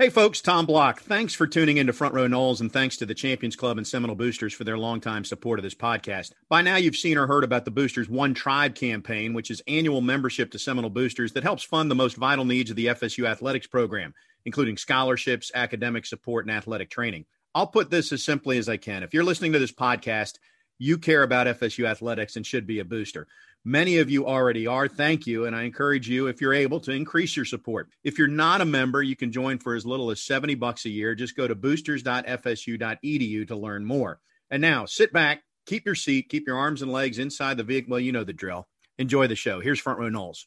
Hey folks, Tom Block. Thanks for tuning into Front Row Noles, and thanks to the Champions Club and Seminole Boosters for their longtime support of this podcast. By now you've seen or heard about the Boosters One Tribe campaign, which is annual membership to Seminole Boosters that helps fund the most vital needs of the FSU athletics program, including scholarships, academic support, and athletic training. I'll put this as simply as I can. If you're listening to this podcast, you care about FSU athletics and should be a booster. Many of you already are. Thank you. And I encourage you, if you're able, to increase your support. If you're not a member, you can join for as little as 70 bucks a year. Just go to boosters.fsu.edu to learn more. And now sit back, keep your seat, keep your arms and legs inside the vehicle. Well, you know the drill. Enjoy the show. Here's Front Row Noles.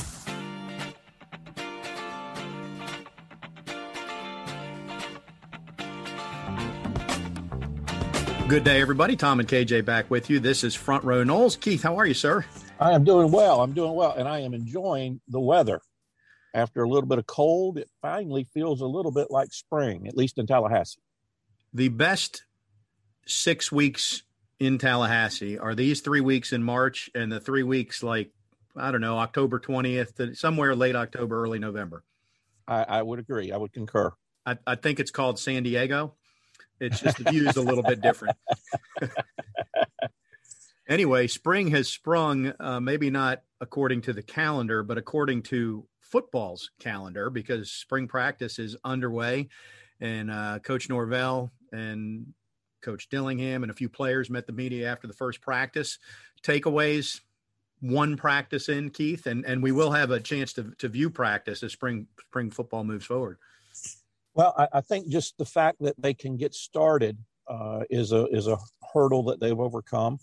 Good day, everybody. Tom and KJ back with you. This is Front Row Noles. Keith, how are you, sir? I am doing well. I'm doing well, and I am enjoying the weather. After a little bit of cold, it finally feels a little bit like spring, at least in Tallahassee. The best six weeks in Tallahassee are these three weeks in March and the three weeks like, I don't know, October 20th to somewhere late October, early November. I, I would agree. I would concur. I, I think it's called San Diego. It's just the view is a little bit different. anyway, spring has sprung, uh, maybe not according to the calendar, but according to football's calendar because spring practice is underway. And uh, Coach Norvell and Coach Dillingham and a few players met the media after the first practice. Takeaways one practice in, Keith, and, and we will have a chance to, to view practice as spring spring football moves forward. Well, I, I, think just the fact that they can get started uh, is a is a hurdle that they've overcome.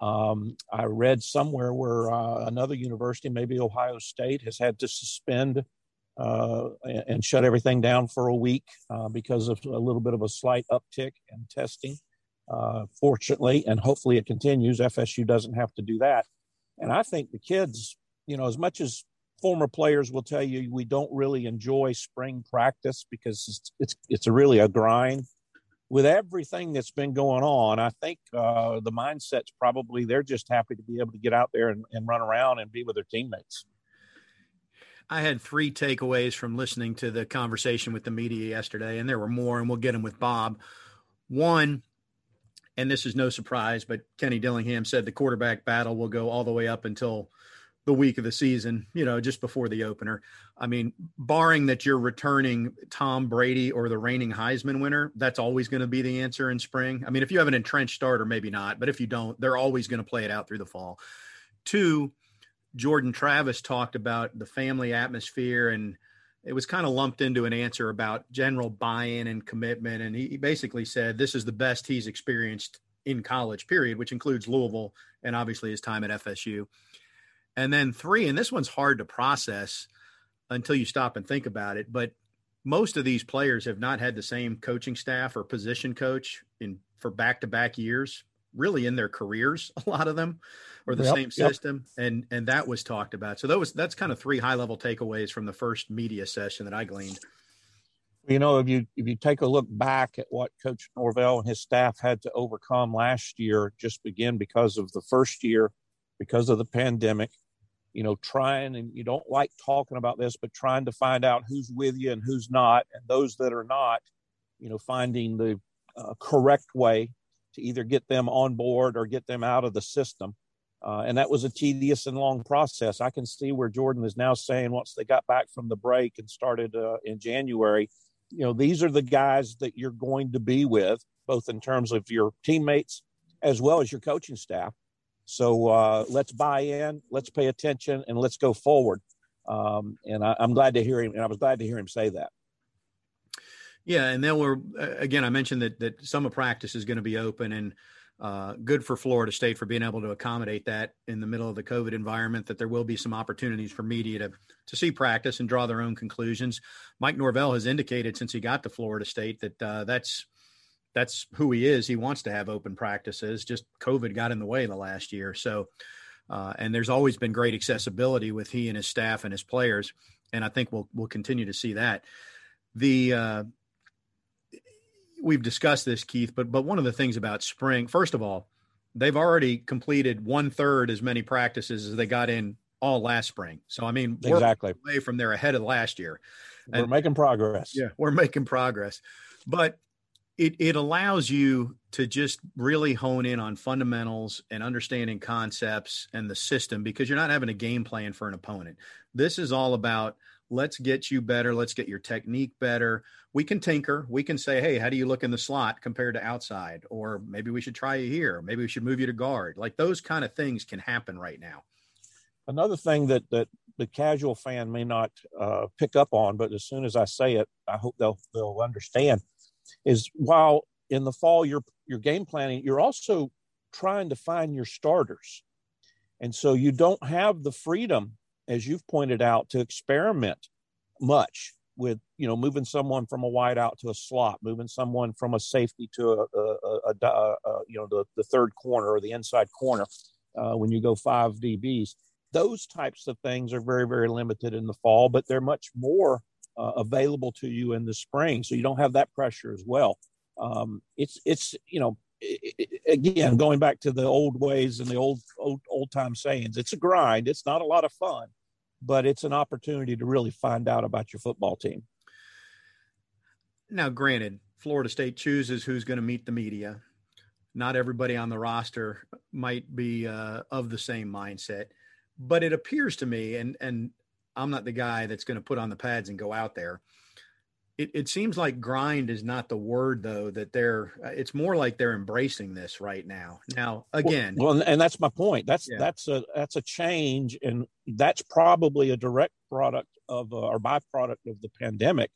Um, I read somewhere where uh, another university, maybe Ohio State, has had to suspend uh, and, and, shut everything down for a week uh, because of a little bit of a slight uptick in testing. Uh, fortunately, and hopefully it continues, FSU doesn't have to do that. And I think the kids, you know, as much as former players will tell you we don't really enjoy spring practice because it's it's, it's a really a grind. With everything that's been going on, I think uh, the mindset's probably they're just happy to be able to get out there and, and run around and be with their teammates. I had three takeaways from listening to the conversation with the media yesterday, and there were more, and we'll get them with Bob. One, and this is no surprise, but Kenny Dillingham said the quarterback battle will go all the way up until the week of the season, you know, just before the opener. I mean, barring that you're returning Tom Brady or the reigning Heisman winner, that's always going to be the answer in spring. I mean, if you have an entrenched starter, maybe not, but if you don't, they're always going to play it out through the fall. Two, Jordan Travis talked about the family atmosphere and it was kind of lumped into an answer about general buy-in and commitment and he basically said this is the best he's experienced in college period which includes Louisville and obviously his time at FSU and then three, and this one's hard to process until you stop and think about it, but most of these players have not had the same coaching staff or position coach in for back-to-back years really in their careers a lot of them or the yep, same system yep. and and that was talked about so that was that's kind of three high level takeaways from the first media session that i gleaned you know if you if you take a look back at what coach norvell and his staff had to overcome last year just begin because of the first year because of the pandemic you know, trying and you don't like talking about this, but trying to find out who's with you and who's not, and those that are not, you know, finding the uh, correct way to either get them on board or get them out of the system. Uh, and that was a tedious and long process. I can see where Jordan is now saying once they got back from the break and started uh, in January, you know, these are the guys that you're going to be with, both in terms of your teammates as well as your coaching staff. So uh, let's buy in, let's pay attention, and let's go forward. Um, and I, am glad to hear him, and I was glad to hear him say that. Yeah, and then we're again. I mentioned that that summer practice is going to be open, and uh, good for Florida State for being able to accommodate that in the middle of the COVID environment. That there will be some opportunities for media to to see practice and draw their own conclusions. Mike Norvell has indicated since he got to Florida State that uh, that's that's who he is. He wants to have open practices. Just COVID got in the way the last year. So, uh, and there's always been great accessibility with he and his staff and his players. and I think we'll we'll continue to see that. The uh, we've discussed this, Keith, but but one of the things about spring, first of all, they've already completed one third as many practices as they got in all last spring. So I mean, exactly away from there ahead of last year. And, we're making progress. Yeah, we're making progress, but it it allows you to just really hone in on fundamentals and understanding concepts and the system because you're not having a game plan for an opponent. This is all about let's get you better, let's get your technique better. We can tinker. We can say, "Hey, how do you look in the slot compared to outside?" Or maybe we should try you here. Maybe we should move you to guard. Like those kind of things can happen right now. Another thing that that the casual fan may not uh, pick up on, but as soon as I say it, I hope they'll they'll understand. Is while in the fall you're you're game planning, you're also trying to find your starters, and so you don't have the freedom, as you've pointed out, to experiment much with you know moving someone from a wide out to a slot, moving someone from a safety to a, a, a, a you know the, the third corner or the inside corner uh, when you go five DBs those types of things are very very limited in the fall but they're much more uh, available to you in the spring so you don't have that pressure as well. Um, it's it's you know it, it, again going back to the old ways and the old old old time sayings it's a grind it's not a lot of fun but it's an opportunity to really find out about your football team. Now granted florida state chooses who's going to meet the media. Not everybody on the roster might be uh, of the same mindset but it appears to me, and and I'm not the guy that's going to put on the pads and go out there. It, it seems like grind is not the word though that they're it's more like they're embracing this right now now again well, well and that's my point that's yeah. that's a that's a change and that's probably a direct product of uh, or byproduct of the pandemic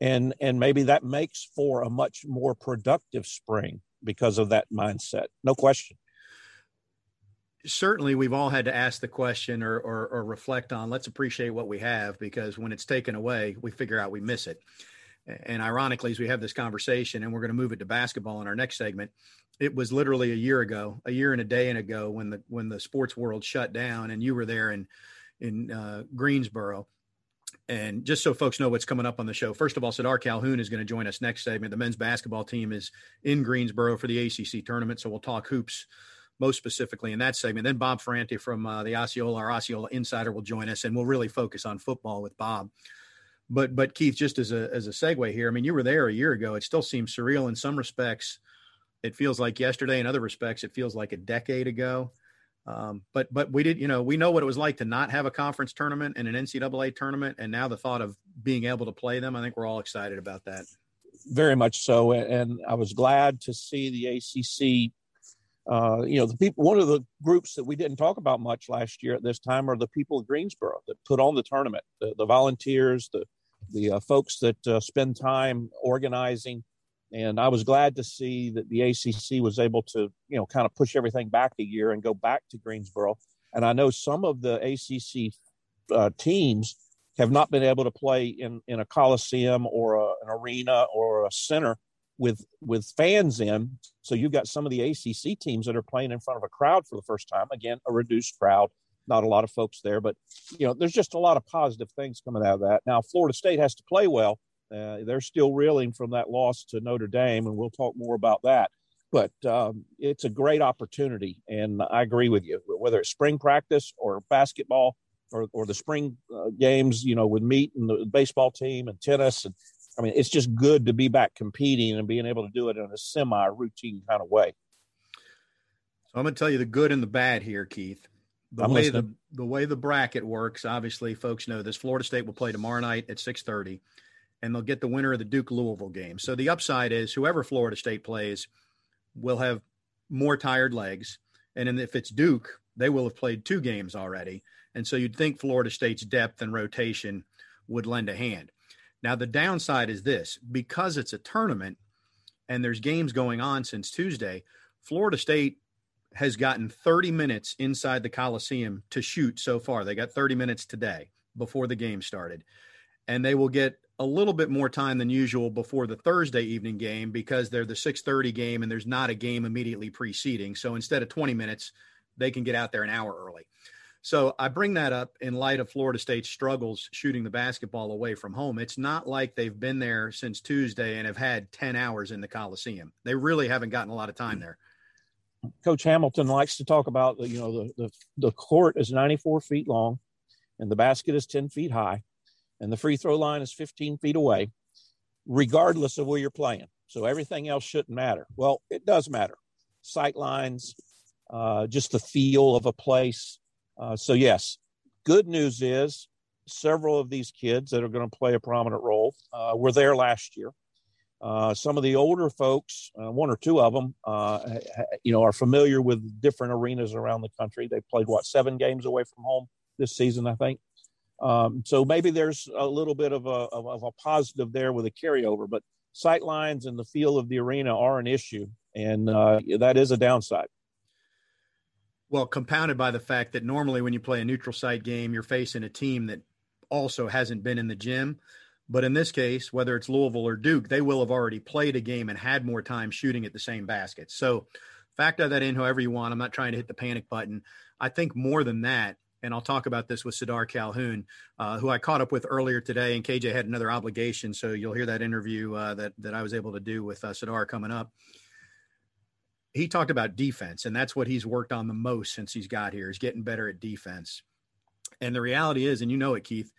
and and maybe that makes for a much more productive spring because of that mindset no question certainly we've all had to ask the question or, or, or, reflect on let's appreciate what we have because when it's taken away we figure out we miss it and ironically as we have this conversation and we're going to move it to basketball in our next segment it was literally a year ago a year and a day and ago when the when the sports world shut down and you were there in in uh, greensboro and just so folks know what's coming up on the show, first of all, Sardaar Calhoun is going to join us next segment. The men's basketball team is in Greensboro for the ACC tournament, so we'll talk hoops most specifically in that segment. Then Bob Ferrante from uh, the Osceola, our Osceola Insider, will join us, and we'll really focus on football with Bob. But but Keith, just as a as a segue here, I mean, you were there a year ago. It still seems surreal in some respects. It feels like yesterday. In other respects, it feels like a decade ago. Um, but but we did, you know, we know what it was like to not have a conference tournament and an NCAA tournament, and now the thought of being able to play them, I think we're all excited about that. Very much so, and I was glad to see the ACC uh, you know, the people, one of the groups that we didn't talk about much last year at this time are the people of Greensboro that put on the tournament, the, the volunteers, the, the uh, folks that uh, spend time organizing. And I was glad to see that the ACC was able to, you know, kind of push everything back a year and go back to Greensboro. And I know some of the ACC uh, teams have not been able to play in, in a coliseum or a, an arena or a center with with fans in. So you've got some of the ACC teams that are playing in front of a crowd for the first time. Again, a reduced crowd, not a lot of folks there, but you know, there's just a lot of positive things coming out of that. Now, Florida State has to play well. Uh, they're still reeling from that loss to Notre Dame, and we'll talk more about that. But um, it's a great opportunity, and I agree with you. Whether it's spring practice or basketball, or, or the spring uh, games, you know, with meet and the baseball team and tennis and I mean, it's just good to be back competing and being able to do it in a semi routine kind of way. So I'm going to tell you the good and the bad here, Keith. The I'm way listening. the the way the bracket works, obviously, folks know this. Florida State will play tomorrow night at 6:30, and they'll get the winner of the Duke Louisville game. So the upside is whoever Florida State plays will have more tired legs, and if it's Duke, they will have played two games already, and so you'd think Florida State's depth and rotation would lend a hand. Now, the downside is this because it's a tournament and there's games going on since Tuesday, Florida State has gotten 30 minutes inside the Coliseum to shoot so far. They got 30 minutes today before the game started. And they will get a little bit more time than usual before the Thursday evening game because they're the 6:30 game and there's not a game immediately preceding. So instead of 20 minutes, they can get out there an hour early. So I bring that up in light of Florida State's struggles shooting the basketball away from home. It's not like they've been there since Tuesday and have had 10 hours in the Coliseum. They really haven't gotten a lot of time there. Coach Hamilton likes to talk about you know, the, the, the court is 94 feet long and the basket is 10 feet high and the free throw line is 15 feet away, regardless of where you're playing. So everything else shouldn't matter. Well, it does matter. Sight lines, uh, just the feel of a place. Uh, so, yes, good news is several of these kids that are going to play a prominent role uh, were there last year. Uh, some of the older folks, uh, one or two of them, uh, you know, are familiar with different arenas around the country. They played what seven games away from home this season, I think. Um, so maybe there's a little bit of a, of, a positive there with a carryover, but sight lines and the feel of the arena are an issue, and uh, that is a downside. Well, compounded by the fact that normally when you play a neutral site game, you're facing a team that also hasn't been in the gym. But in this case, whether it's Louisville or Duke, they will have already played a game and had more time shooting at the same basket. So factor that in however you want. I'm not trying to hit the panic button. I think more than that, and I'll talk about this with Sardaar Calhoun, uh, who I caught up with earlier today, and KJ had another obligation, so you'll hear that interview uh, that that I was able to do with uh, Sardaar coming up. He talked about defense, and that's what he's worked on the most since he's got here is getting better at defense. And the reality is, and you know it, Keith,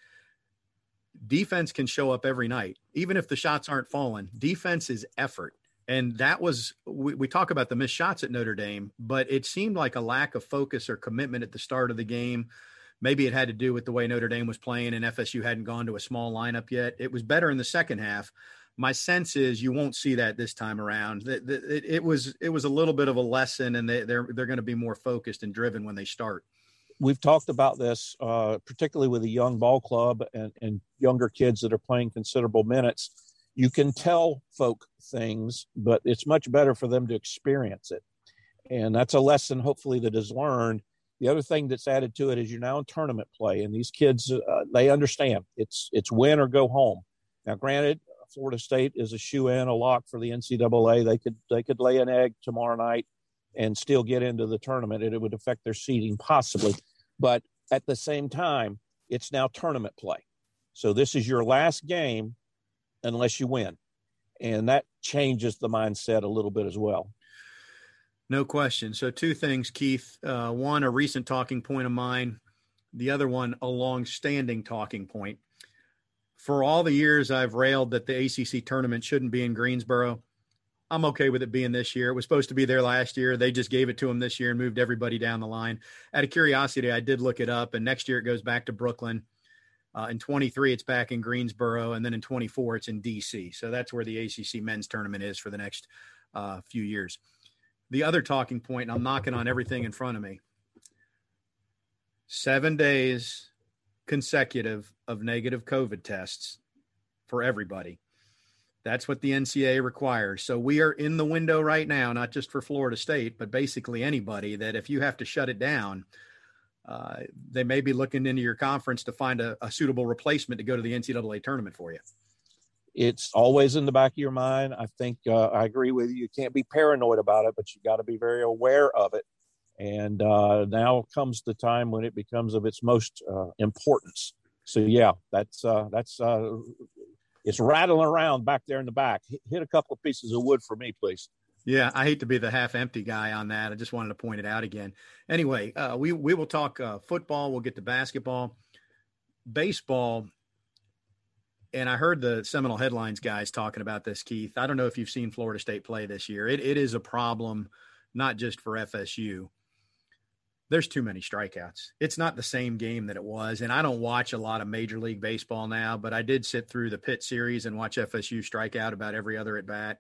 defense can show up every night, even if the shots aren't falling. Defense is effort. And that was, we, we, talk about the missed shots at Notre Dame, but it seemed like a lack of focus or commitment at the start of the game. Maybe it had to do with the way Notre Dame was playing and FSU hadn't gone to a small lineup yet. It was better in the second half. My sense is you won't see that this time around. It, it, was it was a little bit of a lesson, and they, they're they're going to be more focused and driven when they start we've talked about this, uh, particularly with a young ball club and, and younger kids that are playing considerable minutes. You can tell folk things, but it's much better for them to experience it. And that's a lesson, hopefully, that is learned. The other thing that's added to it is you're now in tournament play, and these kids uh, they understand it's it's win or go home. Now, granted, Florida State is a shoe in, a lock for the NCAA. They could they could lay an egg tomorrow night and still get into the tournament, and it would affect their seeding possibly. But at the same time, it's now tournament play. So this is your last game unless you win. And that changes the mindset a little bit as well. No question. So, two things, Keith. Uh, one, a recent talking point of mine. The other one, a long standing talking point. For all the years I've railed that the ACC tournament shouldn't be in Greensboro, I'm okay with it being this year. It was supposed to be there last year. They just gave it to them this year and moved everybody down the line. Out of curiosity, I did look it up, and next year it goes back to Brooklyn. Uh, in 23, it's back in Greensboro, and then in 24, it's in DC. So that's where the ACC men's tournament is for the next uh, few years. The other talking point, and I'm knocking on everything in front of me seven days consecutive of negative COVID tests for everybody. That's what the NCAA requires. So we are in the window right now, not just for Florida State, but basically anybody that if you have to shut it down, uh, they may be looking into your conference to find a, a, suitable replacement to go to the NCAA tournament for you. It's always in the back of your mind. I think uh, I agree with you. You can't be paranoid about it, but you got to be very aware of it. And uh, now comes the time when it becomes of its most uh, importance. So yeah, that's uh, that's uh, it's rattling around back there in the back. Hit a couple of pieces of wood for me, please. Yeah, I hate to be the half empty guy on that. I just wanted to point it out again. Anyway, uh, we we will talk uh, football. We'll get to basketball, baseball. And I heard the Seminole headlines guys talking about this, Keith. I don't know if you've seen Florida State play this year. It it is a problem, not just for FSU, there's too many strikeouts. It's not the same game that it was. And I don't watch a lot of Major League Baseball now, but I did sit through the Pitt series and watch FSU strike out about every other at bat.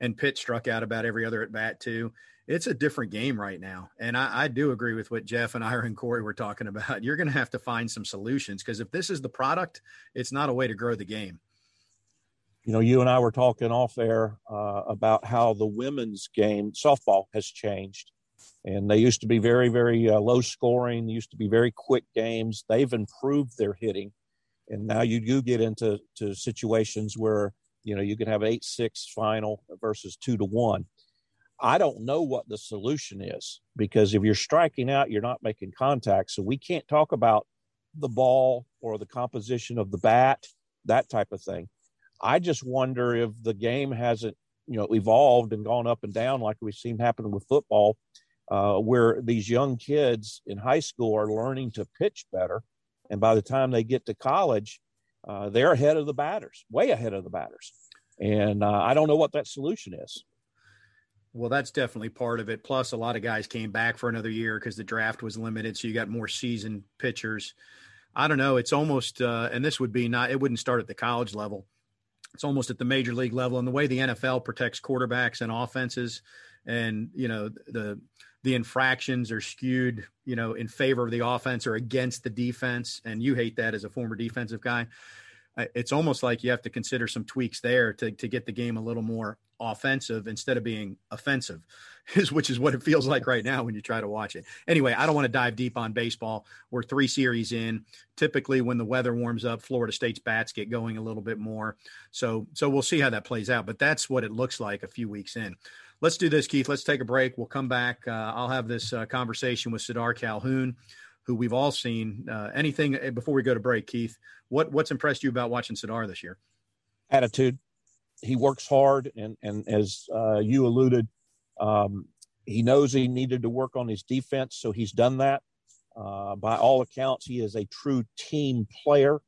And Pitt struck out about every other at bat, too. It's a different game right now. And I, I do agree with what Jeff and I and Corey were talking about. You're going to have to find some solutions because if this is the product, it's not a way to grow the game. You know, you and I were talking off air uh, about how the women's game, softball, has changed and they used to be very very uh, low scoring used to be very quick games they've improved their hitting and now you do get into to situations where you know you can have an eight six final versus two to one I don't know what the solution is because if you're striking out, you're not making contact. So we can't talk about the ball or the composition of the bat, that type of thing. I just wonder if the game hasn't, you know, evolved and gone up and down like we've seen happen with football, uh, where these young kids in high school are learning to pitch better, and by the time they get to college, uh, they're ahead of the batters, way ahead of the batters. And uh, I don't know what that solution is. Well, that's definitely part of it. Plus, a lot of guys came back for another year because the draft was limited, so you got more seasoned pitchers. I don't know. It's almost, uh, and this would be not. It wouldn't start at the college level. It's almost at the major league level, and the way the NFL protects quarterbacks and offenses, and you know the the infractions are skewed, you know, in favor of the offense or against the defense. And you hate that as a former defensive guy. Uh, it's almost like you have to consider some tweaks there to to get the game a little more offensive instead of being offensive, is which is what it feels like right now when you try to watch it. Anyway, I don't want to dive deep on baseball. We're three series in. Typically, when the weather warms up, Florida State's bats get going a little bit more. So so we'll see how that plays out. But that's what it looks like a few weeks in. Let's do this, Keith. Let's take a break. We'll come back. Uh, I'll have this uh, conversation with Sardaar Calhoun, who we've all seen. Uh, anything uh, before we go to break, Keith? What what's impressed you about watching Sardaar this year? Attitude he works hard, and and as uh, you alluded, um, he knows he needed to work on his defense, so he's done that. Uh, by all accounts, he is a true team player,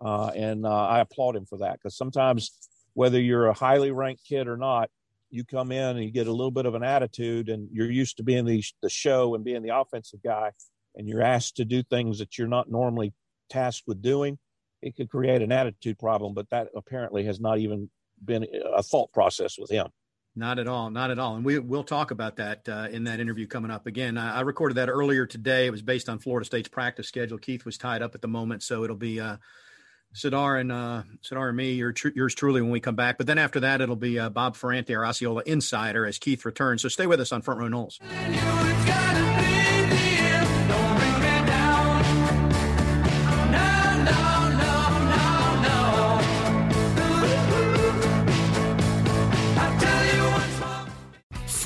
and I applaud him for that because sometimes, whether you're a highly ranked kid or not, you come in and you get a little bit of an attitude, and you're used to being the the show and being the offensive guy, and you're asked to do things that you're not normally tasked with doing. It could create an attitude problem, but that apparently has not even been a thought process with him. Not at all, not at all. And we will talk about that uh, in that interview coming up. Again, I, I, recorded that earlier today. It was based on Florida State's practice schedule. Keith was tied up at the moment, so it'll be uh, Sardaar and uh, Sardaar and me, your yours truly, when we come back. But then after that, it'll be uh, Bob Ferrante, our Osceola insider, as Keith returns. So stay with us on Front Row Noles.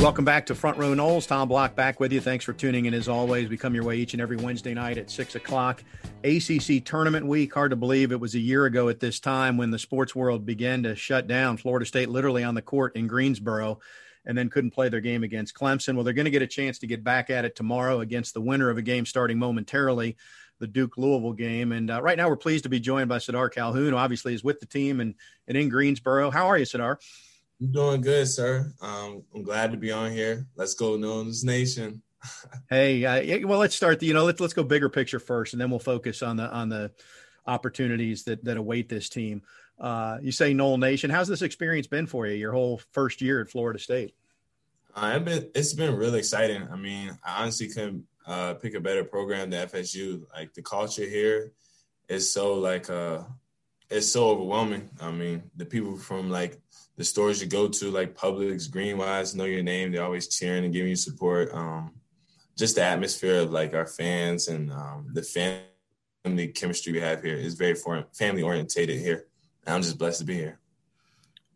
Welcome back to Front Row Noles. Tom Block back with you. Thanks for tuning in as always. We come your way each and every Wednesday night at 6 o'clock. ACC Tournament Week. Hard to believe it was a year ago at this time when the sports world began to shut down. Florida State literally on the court in Greensboro and then couldn't play their game against Clemson. Well, they're going to get a chance to get back at it tomorrow against the winner of a game starting momentarily, the Duke Louisville game. And uh, right now we're pleased to be joined by Sardaar Calhoun, who obviously is with the team and, and in Greensboro. How are you, Sardaar? I'm doing good, sir. Um, I'm glad to be on here. Let's go, Noles Nation. hey, uh, well, let's start. The, you know, let's let's go bigger picture first, and then we'll focus on the on the opportunities that that await this team. Uh, you say Nole Nation. How's this experience been for you? Your whole first year at Florida State. Uh, it's been it's been really exciting. I mean, I honestly couldn't uh, pick a better program than FSU. Like the culture here is so like uh, it's so overwhelming. I mean, the people from like the stores you go to, like Publix, Greenwise, know your name. They're always cheering and giving you support. Um, just the atmosphere of like our fans and um, the family chemistry we have here is very family orientated here. And I'm just blessed to be here.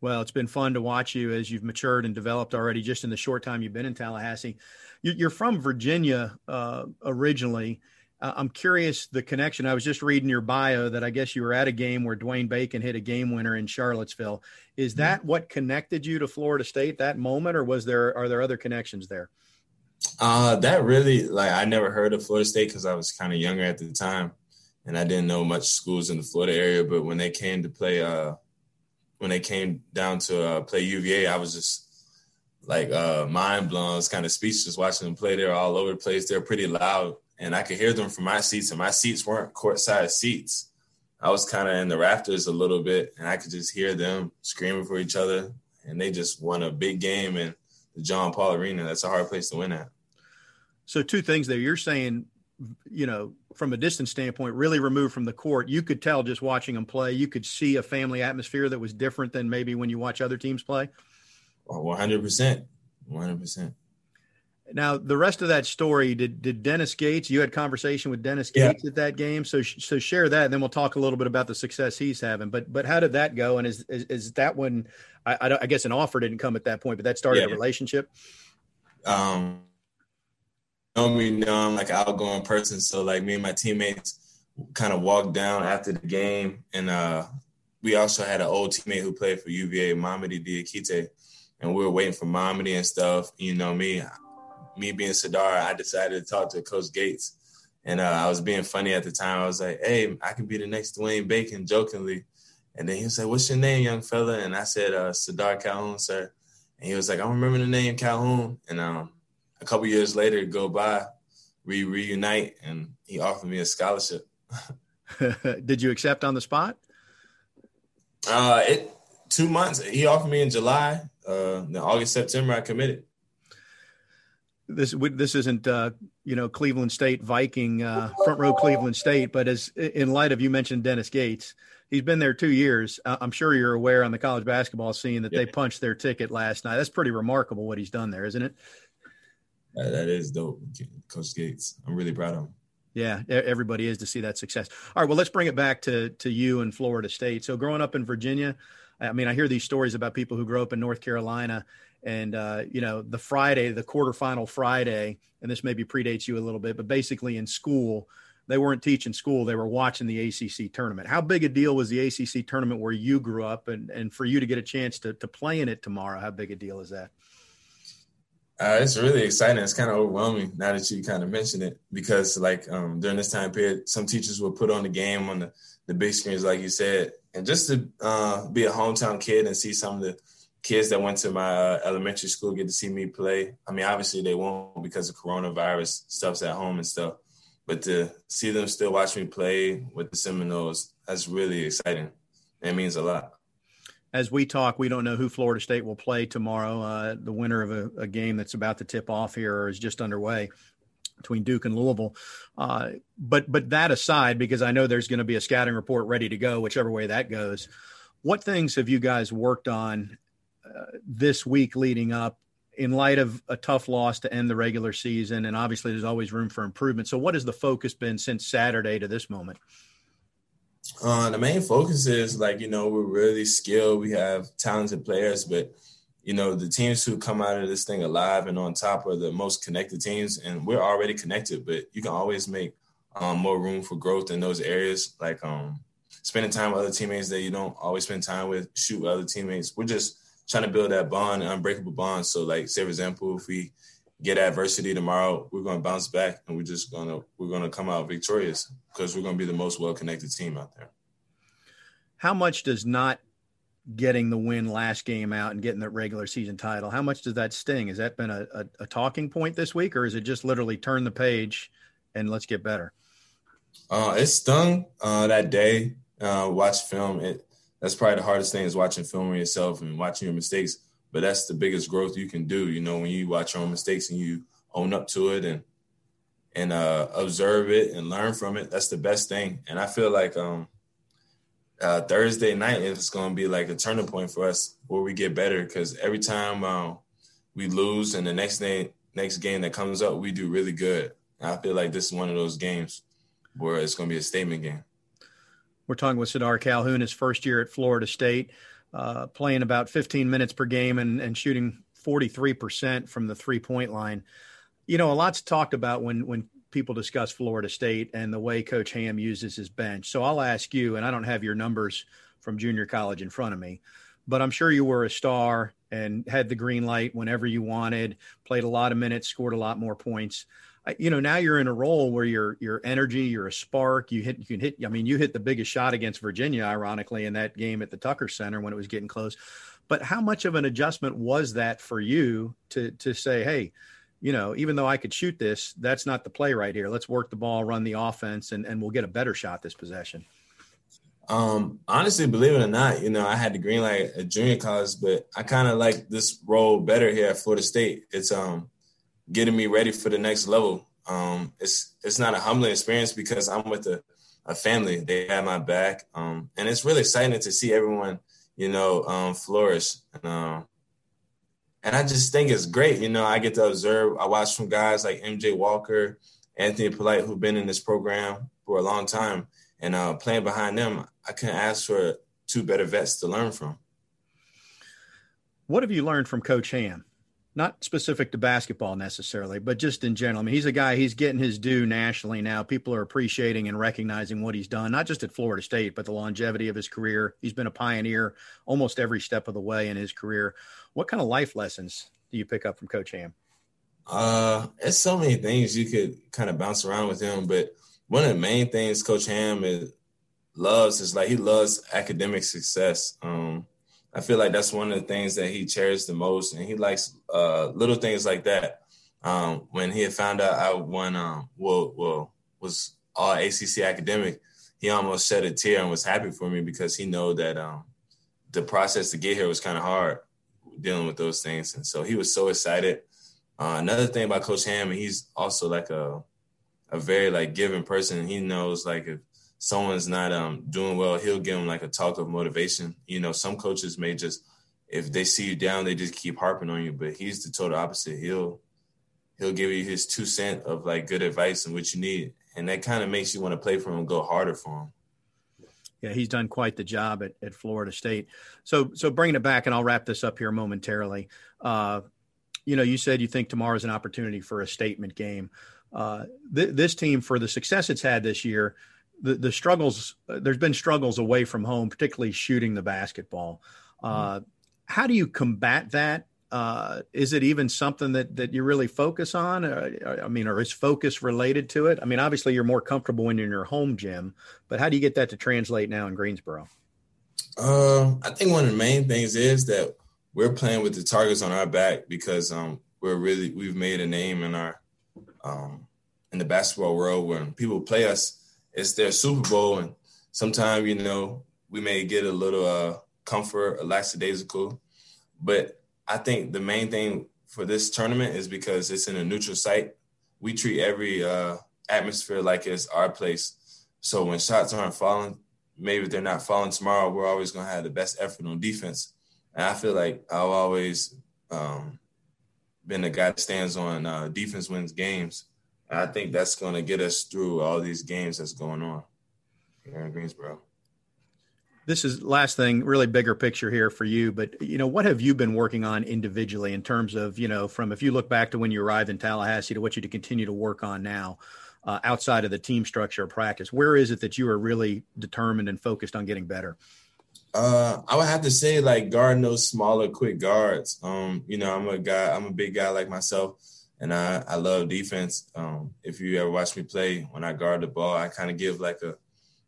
Well, it's been fun to watch you as you've matured and developed already just in the short time you've been in Tallahassee. You're from Virginia uh, originally. Uh, I'm curious the connection. I was just reading your bio that I guess you were at a game where Dwayne Bacon hit a game winner in Charlottesville. Is mm-hmm. that what connected you to Florida State that moment, or was there are there other connections there? Uh, that really like I never heard of Florida State because I was kind of younger at the time, and I didn't know much schools in the Florida area. But when they came to play, uh, when they came down to uh, play UVA, I was just like uh, mind blown. I was kind of speechless watching them play. They're all over the place. They're pretty loud and I could hear them from my seats, and my seats weren't courtside seats. I was kind of in the rafters a little bit, and I could just hear them screaming for each other. And they just won a big game in the John Paul Arena. That's a hard place to win at. So, two things there. You're saying you know, from a distance standpoint, really removed from the court, you could tell just watching them play. You could see a family atmosphere that was different than maybe when you watch other teams play. Oh, one hundred percent, one hundred percent. Now, the rest of that story, did did Dennis Gates? You had conversation with Dennis Gates yeah. at that game, so so share that, and then we'll talk a little bit about the success he's having. But but how did that go? And is is, is that when I, I, I, guess an offer didn't come at that point, but that started yeah. a relationship. Um, know me know I'm like an outgoing person, so like me and my teammates kind of walked down after the game, and uh, we also had an old teammate who played for UVA, Mamadi Diakite, and we were waiting for Mamadi and stuff. You know me, me being Sardaar, I decided to talk to Coach Gates, and uh, I was being funny at the time. I was like, "Hey, I can be the next Dwayne Bacon," jokingly. And then he was like, "What's your name, young fella?" And I said, uh, "Sardaar Calhoun, sir." And he was like, "I remember the name Calhoun." And um, a couple years later go by, we reunite, and he offered me a scholarship. Did you accept on the spot? Uh, it two months. He offered me in July. Uh, then August, September, I committed. This this isn't uh, you know Cleveland State Viking uh, front row Cleveland State, but as in light of you mentioned Dennis Gates, he's been there two years. I'm sure you're aware on the college basketball scene that they punched their ticket last night. That's pretty remarkable what he's done there, isn't it? that, that is dope, Coach Gates. I'm really proud of him. Yeah, everybody is to see that success. All right, well, let's bring it back to to you and Florida State. So, growing up in Virginia, I mean, I hear these stories about people who grow up in North Carolina, and uh, you know, the Friday, the quarterfinal Friday, and this maybe predates you a little bit, but basically in school, they weren't teaching school; they were watching the ACC tournament. How big a deal was the ACC tournament where you grew up, and and for you to get a chance to to play in it tomorrow? How big a deal is that? Uh, it's really exciting. It's kind of overwhelming now that you kind of mentioned it because, like, um, during this time period, some teachers will put on the game on the, the big screens, like you said, and just to uh, be a hometown kid and see some of the kids that went to my uh, elementary school get to see me play. I mean, obviously they won't because of coronavirus stuff's at home and stuff, but to see them still watch me play with the Seminoles, that's really exciting. It means a lot as we talk, we don't know who Florida State will play tomorrow. Uh, the winner of a, a, game that's about to tip off here or is just underway between Duke and Louisville. Uh, but but that aside, because I know there's going to be a scouting report ready to go, whichever way that goes. What things have you guys worked on this week leading up in light of a tough loss to end the regular season? And obviously, there's always room for improvement. So, what has the focus been since Saturday to this moment? Uh, the main focus is like you know we're really skilled. We have talented players, but you know the teams who come out of this thing alive and on top are the most connected teams, and we're already connected. But you can always make um, more room for growth in those areas, like um, spending time with other teammates that you don't always spend time with, shoot with other teammates. We're just trying to build that bond, unbreakable bond. So, like, say for example, if we get adversity tomorrow, we're going to bounce back and we're just going to we're going to come out victorious because we're going to be the most well connected team out there. How much does not getting the win last game out and getting the regular season title? How much does that sting? Has that been a, a, a talking point this week, or is it just literally turn the page and let's get better? Uh, it stung uh, that day. Uh, watch film. It that's probably the hardest thing is watching film of yourself and watching your mistakes but that's the biggest growth you can do. You know, when you watch your own mistakes and you own up to it and and uh, observe it and learn from it, that's the best thing. And I feel like um, uh, Thursday night is going to be like a turning point for us where we get better because every time uh, we lose and the next day, next game that comes up, we do really good. And I feel like this is one of those games where it's going to be a statement game. We're talking with Sardaar Calhoun, his first year at Florida State uh, playing about 15 minutes per game and, and shooting 43% from the three point line. You know, a lot's talked about when, when people discuss Florida State and the way Coach Ham uses his bench. So I'll ask you, and I don't have your numbers from junior college in front of me, but I'm sure you were a star and had the green light whenever you wanted, played a lot of minutes, scored a lot more points you know now you're in a role where your your energy you're a spark you hit you can hit i mean you hit the biggest shot against virginia ironically in that game at the tucker center when it was getting close. But how much of an adjustment was that for you to to say hey you know even though i could shoot this that's not the play right here. Let's work the ball run the offense and, and we'll get a better shot this possession um, honestly, believe it or not, you know, I had the green light at junior college, but I kind of like this role better here at Florida State. It's um getting me ready for the next level. Um, it's it's not a humbling experience because I'm with a, a family. They have my back, um, and it's really exciting to see everyone, you know, um, flourish. And, um, and I just think it's great. You know, I get to observe. I watch from guys like MJ Walker, Anthony Polite, who've been in this program for a long time, and uh, playing behind them, I couldn't ask for two better vets to learn from. What have you learned from Coach Ham? Not specific to basketball necessarily, but just in general. I mean, he's a guy, he's getting his due nationally now. People are appreciating and recognizing what he's done, not just at Florida State, but the longevity of his career. He's been a pioneer almost every step of the way in his career. What kind of life lessons do you pick up from Coach Ham? Uh, it's so many things you could kind of bounce around with him, but one of the main things Coach Ham is, loves is like he loves academic success. Um, I feel like that's one of the things that he cherished the most, and he likes uh, little things like that. Um, when he had found out I won, um, well, well, was all ACC academic, he almost shed a tear and was happy for me because he know that um, the process to get here was kind of hard dealing with those things, and so he was so excited. Uh, another thing about Coach Ham, he's also like a a very like giving person. He knows like if someone's not um, doing well, he'll give them like a talk of motivation. You know, some coaches may just if they see you down, they just keep harping on you. But he's the total opposite. He'll he'll give you his two cent of like good advice and what you need, and that kind of makes you want to play for him go harder for him. Yeah, he's done quite the job at, at Florida State. So so bringing it back, and I'll wrap this up here momentarily. Uh, you know, you said you think tomorrow's an opportunity for a statement game. Uh, th- this team, for the success it's had this year, the, the struggles there's been struggles away from home particularly shooting the basketball. Uh, how do you combat that? Uh, is it even something that that you really focus on? Uh, i mean or is focus related to it? I mean obviously you're more comfortable when you're in your home gym but how do you get that to translate now in greensboro? Um, i think one of the main things is that we're playing with the targets on our back because um, we're really we've made a name in our um, in the basketball world when people play us it's their Super Bowl, and sometimes you know we may get a little uh, comfort, a lackadaisical. But I think the main thing for this tournament is because it's in a neutral site. We treat every uh, atmosphere like it's our place. So when shots aren't falling, maybe they're not falling tomorrow. We're always to have the best effort on defense. And I feel like I've always um, been the guy that stands on uh, defense wins games. I think that's going to get us through all these games that's going on here in Greensboro. This is last thing, really bigger picture here for you. But you know, what have you been working on individually in terms of you know, from if you look back to when you arrived in Tallahassee to what you to continue to work on now, uh, outside of the team structure of practice? Where is it that you are really determined and focused on getting better? Uh, I would have to say like guarding those smaller, quick guards. Um, you know, I'm a guy, I'm a big guy like myself and I, I love defense. Um, if you ever watch me play, when I guard the ball, I kind of give like a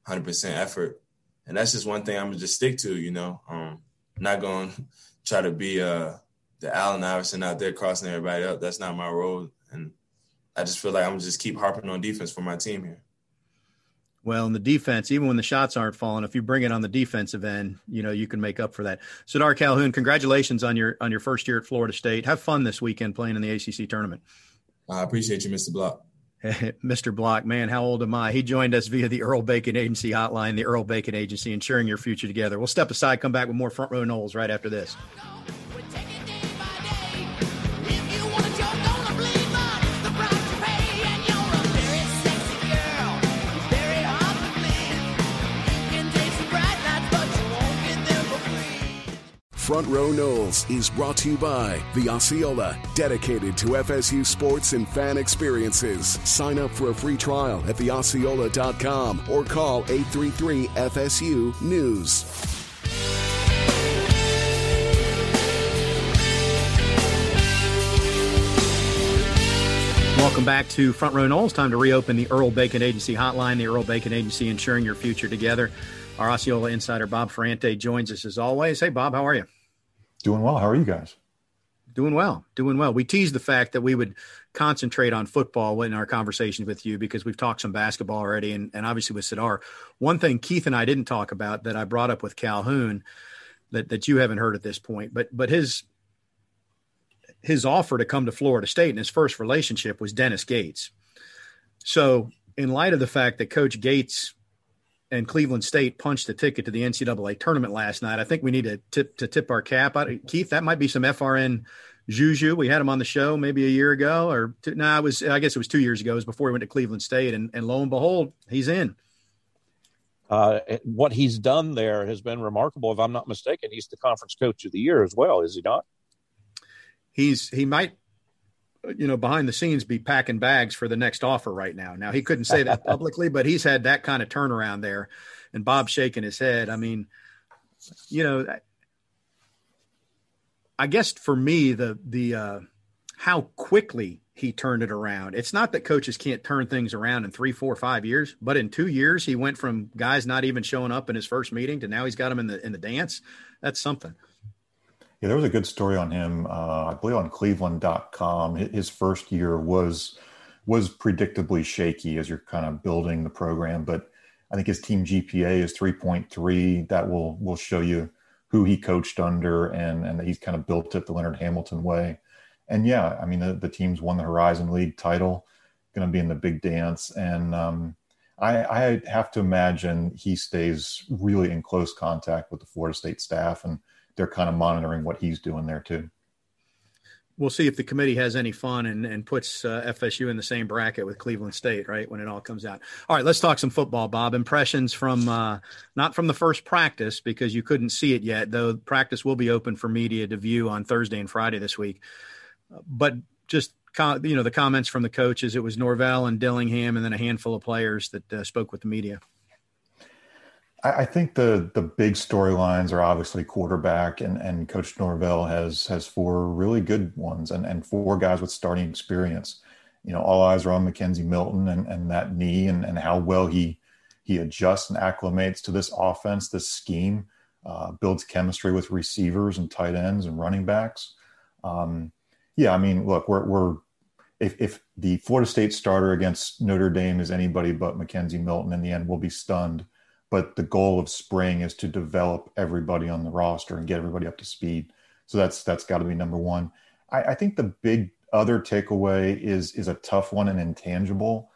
hundred percent effort, and that's just one thing I'm gonna just stick to. You know, um, not going to try to be uh, the Allen Iverson out there crossing everybody up. That's not my role, and I just feel like I'm just keep harping on defense for my team here. Well, in the defense, even when the shots aren't falling, if you bring it on the defensive end, you know you can make up for that. Sardaar Calhoun, congratulations on your on your first year at Florida State. Have fun this weekend playing in the ACC tournament. I appreciate you, Mr. Block. Mr. Block, man, how old am I? He joined us via the Earl Bacon Agency hotline, the Earl Bacon Agency, ensuring your future together. We'll step aside, come back with more front row Noles right after this. Front Row Noles is brought to you by the Osceola, dedicated to FSU sports and fan experiences. Sign up for a free trial at theosceola.com or call 833 FSU News. Welcome back to Front Row Noles. Time to reopen the Earl Bacon Agency hotline, the Earl Bacon Agency ensuring your future together. Our Osceola insider Bob Ferrante joins us as always. Hey, Bob, how are you? Doing well. How are you guys? Doing well. Doing well. We teased the fact that we would concentrate on football in our conversations with you because we've talked some basketball already and, and obviously with Sardaar. One thing Keith and I didn't talk about that I brought up with Calhoun that, that you haven't heard at this point, but but his his offer to come to Florida State and his first relationship was Dennis Gates. So, in light of the fact that Coach Gates and Cleveland State punched a ticket to the NCAA tournament last night, I think we need to tip to tip our cap. I, Keith, that might be some FRN juju. We had him on the show maybe a year ago, or two, no, nah, it was I guess it was two years ago. It was before he went to Cleveland State, and, and lo and behold, he's in. Uh, what he's done there has been remarkable. If I'm not mistaken, he's the conference coach of the year as well, is he not? He's he might you know, behind the scenes be packing bags for the next offer right now. Now he couldn't say that publicly, but he's had that kind of turnaround there. And Bob shaking his head. I mean, you know, I guess for me, the the uh, how quickly he turned it around. It's not that coaches can't turn things around in three, four, five years, but in two years, he went from guys not even showing up in his first meeting to now he's got them in the in the dance. That's something. Yeah, there was a good story on him, uh, I believe on cleveland.com. His first year was was predictably shaky as you're kind of building the program, but I think his team GPA is 3.3. That will will show you who he coached under and and that he's kind of built it the Leonard Hamilton way. And yeah, I mean the, the team's won the Horizon League title, going to be in the big dance, and um, I, I have to imagine he stays really in close contact with the Florida State staff and they're kind of monitoring what he's doing there too. We'll see if the committee has any fun and, and puts uh, FSU in the same bracket with Cleveland State, right? When it all comes out. All right, let's talk some football, Bob. Impressions from uh, not from the first practice because you couldn't see it yet, though practice will be open for media to view on Thursday and Friday this week. But just you know the comments from the coaches. It was Norvell and Dillingham, and then a handful of players that uh, spoke with the media. I, think the the big storylines are obviously quarterback, and, and Coach Norvell has has four really good ones, and, and four guys with starting experience. You know, all eyes are on McKenzie Milton and, and that knee, and, and how well he he adjusts and acclimates to this offense, this scheme, uh, builds chemistry with receivers and tight ends and running backs. Um, yeah, I mean, look, we're we're if, if the Florida State starter against Notre Dame is anybody but McKenzie Milton, in the end, we'll be stunned but the goal of spring is to develop everybody on the roster and get everybody up to speed. So that's that's got to be number one. I, I, think the big other takeaway is is a tough one and intangible,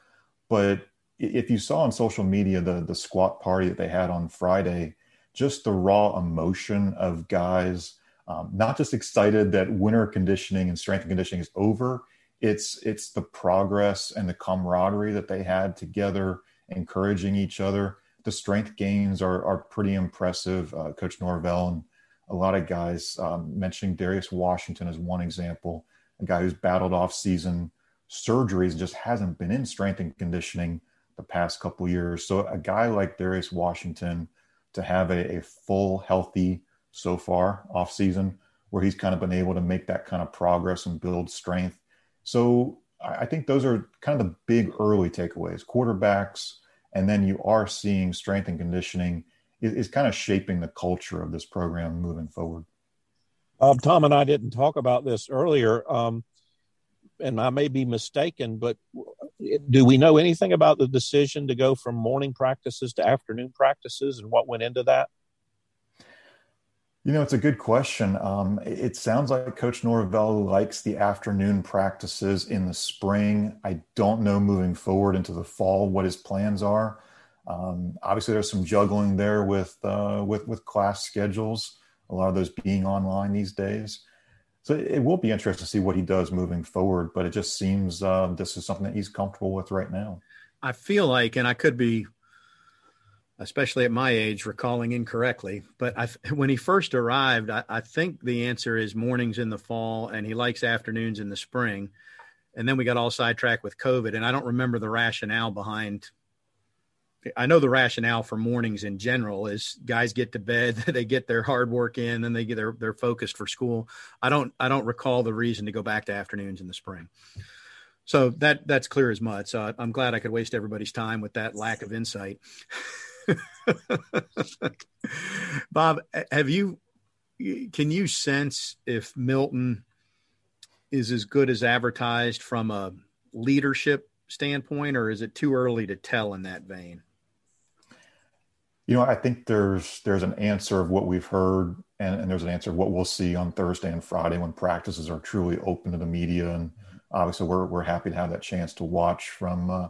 but if you saw on social media the the squat party that they had on Friday, just the raw emotion of guys um, not just excited that winter conditioning and strength and conditioning is over. It's it's the progress and the camaraderie that they had together, encouraging each other the strength gains are are pretty impressive. Uh, Coach Norvell and a lot of guys um, mentioning Darius Washington as one example, a guy who's battled off season surgeries and just hasn't been in strength and conditioning the past couple years. So a guy like Darius Washington to have a, a full healthy so far off season where he's kind of been able to make that kind of progress and build strength. So I think those are kind of the big early takeaways. Quarterbacks, and then you are seeing strength and conditioning is, is kind of shaping the culture of this program moving forward. Um, Tom and I didn't talk about this earlier, um, and I may be mistaken, but do we know anything about the decision to go from morning practices to afternoon practices and what went into that? You know, it's a good question. Um, it sounds like Coach Norvell likes the afternoon practices in the spring. I don't know moving forward into the fall what his plans are. Um, obviously, there's some juggling there with uh, with with class schedules. A lot of those being online these days, so it will be interesting to see what he does moving forward. But it just seems uh, this is something that he's comfortable with right now. I feel like, and I could be especially at my age, recalling incorrectly. But I, when he first arrived, I, I, think the answer is mornings in the fall, and he likes afternoons in the spring. And then we got all sidetracked with COVID, and I don't remember the rationale behind. I know the rationale for mornings in general is guys get to bed, they get their hard work in, and they get their they're focused for school. I don't I don't recall the reason to go back to afternoons in the spring. So that that's clear as mud. So I'm glad I could waste everybody's time with that lack of insight. Bob, have you can you sense if Milton is as good as advertised from a leadership standpoint, or is it too early to tell in that vein? You know, I think there's there's an answer of what we've heard, and, and there's an answer of what we'll see on Thursday and Friday when practices are truly open to the media, and obviously we're we're happy to have that chance to watch from uh,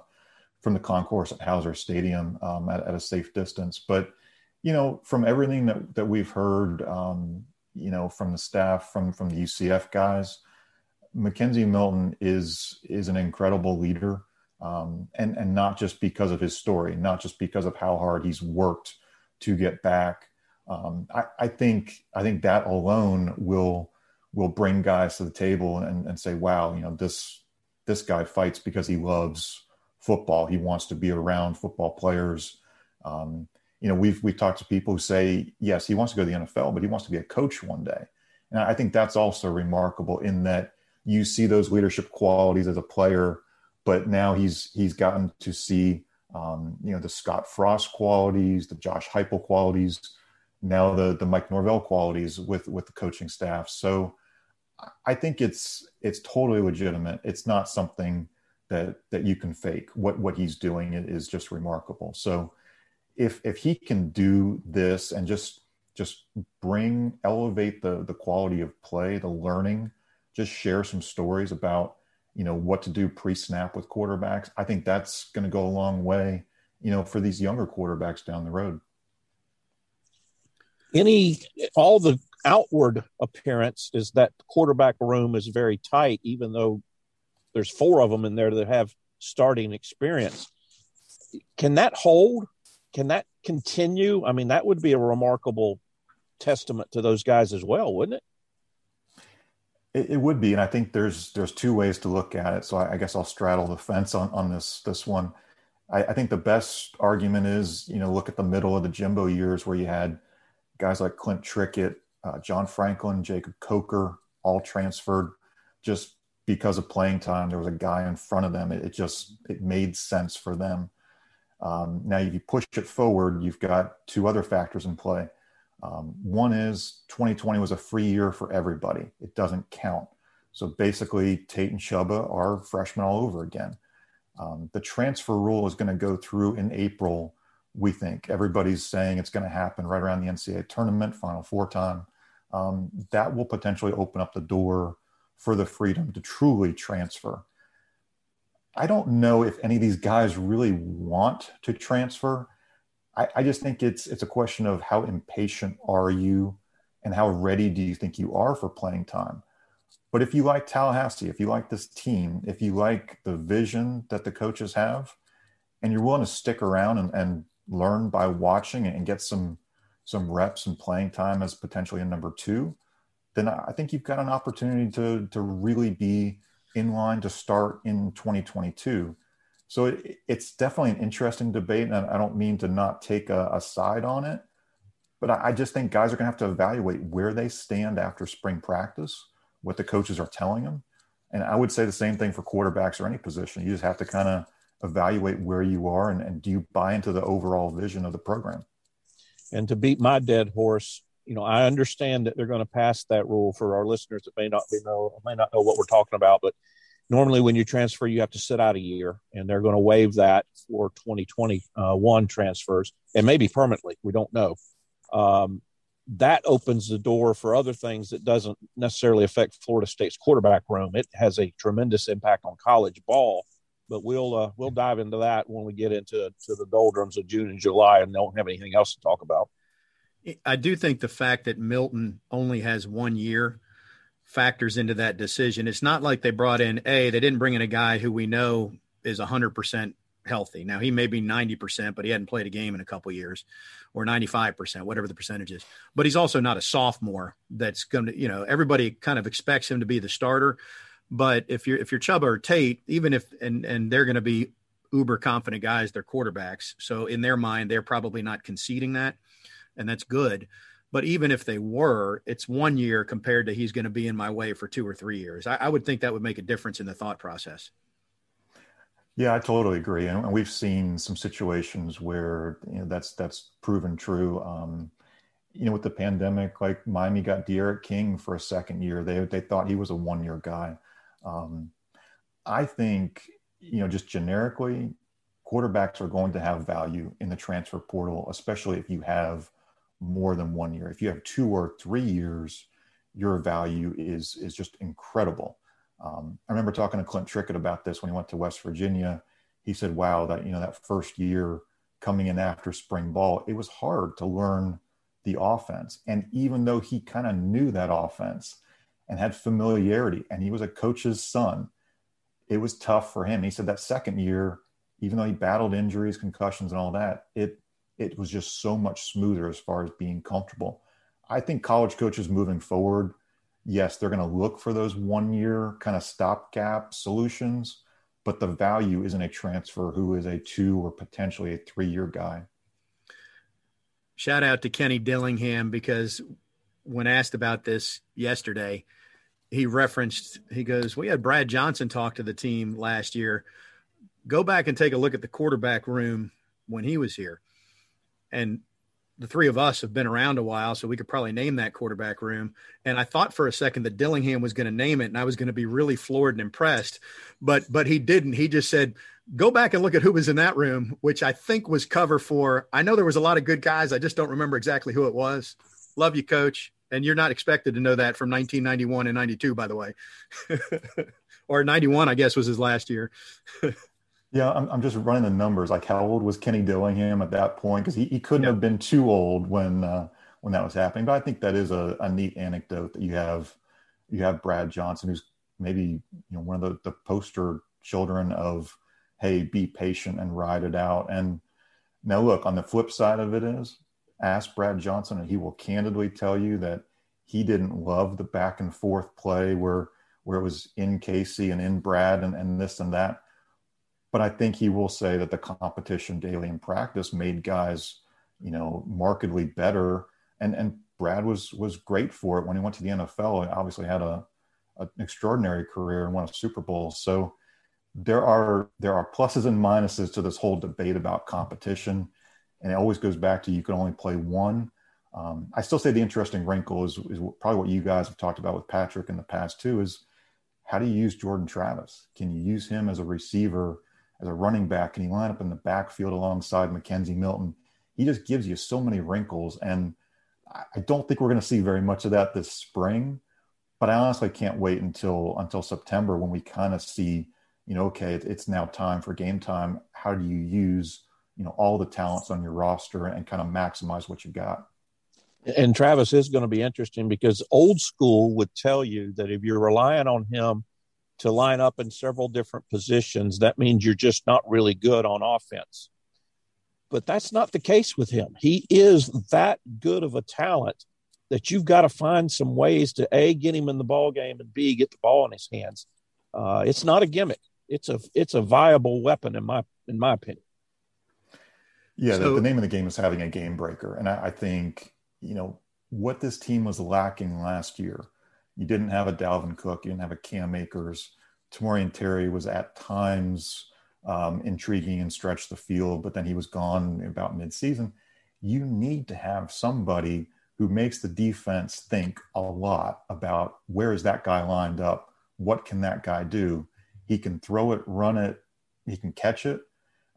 from the concourse at Howser Stadium um, at, at, a safe distance. But you know, from everything that that we've heard, um, you know, from the staff, from from the UCF guys, McKenzie Milton is is an incredible leader, um, and and not just because of his story, not just because of how hard he's worked to get back. Um, I, I, think I think that alone will will bring guys to the table and, and say, wow, you know, this this guy fights because he loves football. He wants to be around football players. Um, you know, we've we've talked to people who say, yes, he wants to go to the NFL, but he wants to be a coach one day. And I think that's also remarkable in that you see those leadership qualities as a player, but now he's he's gotten to see um, you know the Scott Frost qualities, the Josh Heupel qualities, now the the Mike Norvell qualities with with the coaching staff. So I think it's it's totally legitimate. It's not something that that you can fake. What what he's doing is just remarkable. So if if he can do this and just just bring elevate the the quality of play, the learning, just share some stories about you know what to do pre-snap with quarterbacks. I think that's going to go a long way, you know, for these younger quarterbacks down the road. Any all the outward appearance is that quarterback room is very tight, even though there's four of them in there that have starting experience. Can that hold? Can that continue? I mean, that would be a remarkable testament to those guys as well, wouldn't it? It, it would be, and I think there's there's two ways to look at it. So I, I guess I'll straddle the fence on on this this one. I, I think the best argument is you know look at the middle of the Jimbo years where you had guys like Clint Trickett, uh, John Franklin, Jacob Coker, all transferred just because of playing time. There was a guy in front of them. It, it just it made sense for them. Um, now, if you push it forward, you've got two other factors in play. Um, one is 2020 was a free year for everybody. It doesn't count. So basically, Tate and Chubba are freshmen all over again. Um, the transfer rule is going to go through in April. We think everybody's saying it's going to happen right around the NCAA tournament, Final Four time. Um, that will potentially open up the door for the freedom to truly transfer. I don't know if any of these guys really want to transfer. I, I, just think it's it's a question of how impatient are you and how ready do you think you are for playing time. But if you like Tallahassee, if you like this team, if you like the vision that the coaches have, and you're willing to stick around and, and learn by watching and get some some reps and playing time as potentially a number two, then I think you've got an opportunity to to really be in line to start in 2022. So it, it's definitely an interesting debate, and I don't mean to not take a, a side on it, but I, I just think guys are going to have to evaluate where they stand after spring practice, what the coaches are telling them, and I would say the same thing for quarterbacks or any position. You just have to kind of evaluate where you are and, and do you buy into the overall vision of the program. And to beat my dead horse, you know, I understand that they're going to pass that rule for our listeners that may not be know may not know what we're talking about, but normally when you transfer, you have to sit out a year, and they're going to waive that for 2021 transfers, and maybe permanently. We don't know. Um, that opens the door for other things that doesn't necessarily affect Florida State's quarterback room. It has a tremendous impact on college ball, but we'll uh, we'll dive into that when we get into to the doldrums of June and July and don't have anything else to talk about. I do think the fact that Milton only has one year factors into that decision. It's not like they brought in a they didn't bring in a guy who we know is 100% healthy. Now he may be 90%, but he hadn't played a game in a couple years or 95%, whatever the percentage is. But he's also not a sophomore that's going to, you know, everybody kind of expects him to be the starter. But if you're if you're Chubba or Tate, even if and and they're going to be uber confident guys, they're quarterbacks. So in their mind, they're probably not conceding that and that's good. But even if they were, it's one year compared to he's going to be in my way for two or three years. I, I would think that would make a difference in the thought process. Yeah, I totally agree, and we've seen some situations where you know that's that's proven true. Um, you know, with the pandemic, like Miami got D'Eriq King for a second year. They they thought he was a one year guy. Um, I think you know, just generically, quarterbacks are going to have value in the transfer portal, especially if you have more than one year. If you have two or three years, your value is is just incredible. Um, I remember talking to Clint Trickett about this when he went to West Virginia. he said, "Wow, that you know that first year coming in after spring ball, it was hard to learn the offense. And even though he kind of knew that offense and had familiarity, and he was a coach's son, it was tough for him. He said that second year, even though he battled injuries, concussions, and all that, it it was just so much smoother as far as being comfortable. I think college coaches moving forward, yes, they're going to look for those one year kind of stopgap solutions, but the value isn't a transfer who is a two or potentially a three year guy shout out to Kenny Dillingham because when asked about this yesterday, he referenced, he goes, We had Brad Johnson talk to the team last year. Go back and take a look at the quarterback room when he was here. And the three of us have been around a while, so we could probably name that quarterback room. And I thought for a second that Dillingham was going to name it, and I was going to be really floored and impressed, but but he didn't. He just said, "Go back and look at who was in that room," which I think was cover for. I know there was a lot of good guys. I just don't remember exactly who it was. Love you, Coach, and you're not expected to know that from 1991 and 92, by the way, or 91, I guess was his last year. Yeah, I'm, I'm just running the numbers. Like, how old was Kenny Dillingham at that point? Because he, he couldn't have been too old when uh, when that was happening. But I think that is a, a neat anecdote that you have you have Brad Johnson, who's maybe you know one of the, the poster children of hey, be patient and ride it out. And now look, on the flip side of it is ask Brad Johnson, and he will candidly tell you that he didn't love the back and forth play where where it was in Casey and in Brad and, and this and that but I think he will say that the competition daily in practice made guys, you know, markedly better. And and Brad was was great for it when he went to the NFL. He obviously had a, an extraordinary career and won a Super Bowl. So there are there are pluses and minuses to this whole debate about competition, and it always goes back to you can only play one. Um, I still say the interesting wrinkle is, is probably what you guys have talked about with Patrick in the past too. Is how do you use Jordan Travis? Can you use him as a receiver? As a running back and he lined up in the backfield alongside McKenzie Milton. He just gives you so many wrinkles. And I don't think we're going to see very much of that this spring. But I honestly can't wait until until September when we kind of see, you know, okay, it's now time for game time. How do you use, you know, all the talents on your roster and kind of maximize what you got? And Travis is going to be interesting because old school would tell you that if you're relying on him to line up in several different positions, that means you're just not really good on offense. But that's not the case with him. He is that good of a talent that you've got to find some ways to a get him in the ball game and b get the ball in his hands. Uh, it's not a gimmick. It's a it's a viable weapon in my in my opinion. Yeah, so, the, the, name of the game is having a game breaker, and I, I think you know what this team was lacking last year you didn't have a Dalvin Cook, you didn't have a Cam Akers. Tamorrion Terry was at times um, intriguing and stretched the field, but then he was gone about midseason. You need to have somebody who makes the defense think a lot about where is that guy lined up? What can that guy do? He can throw it, run it, he can catch it.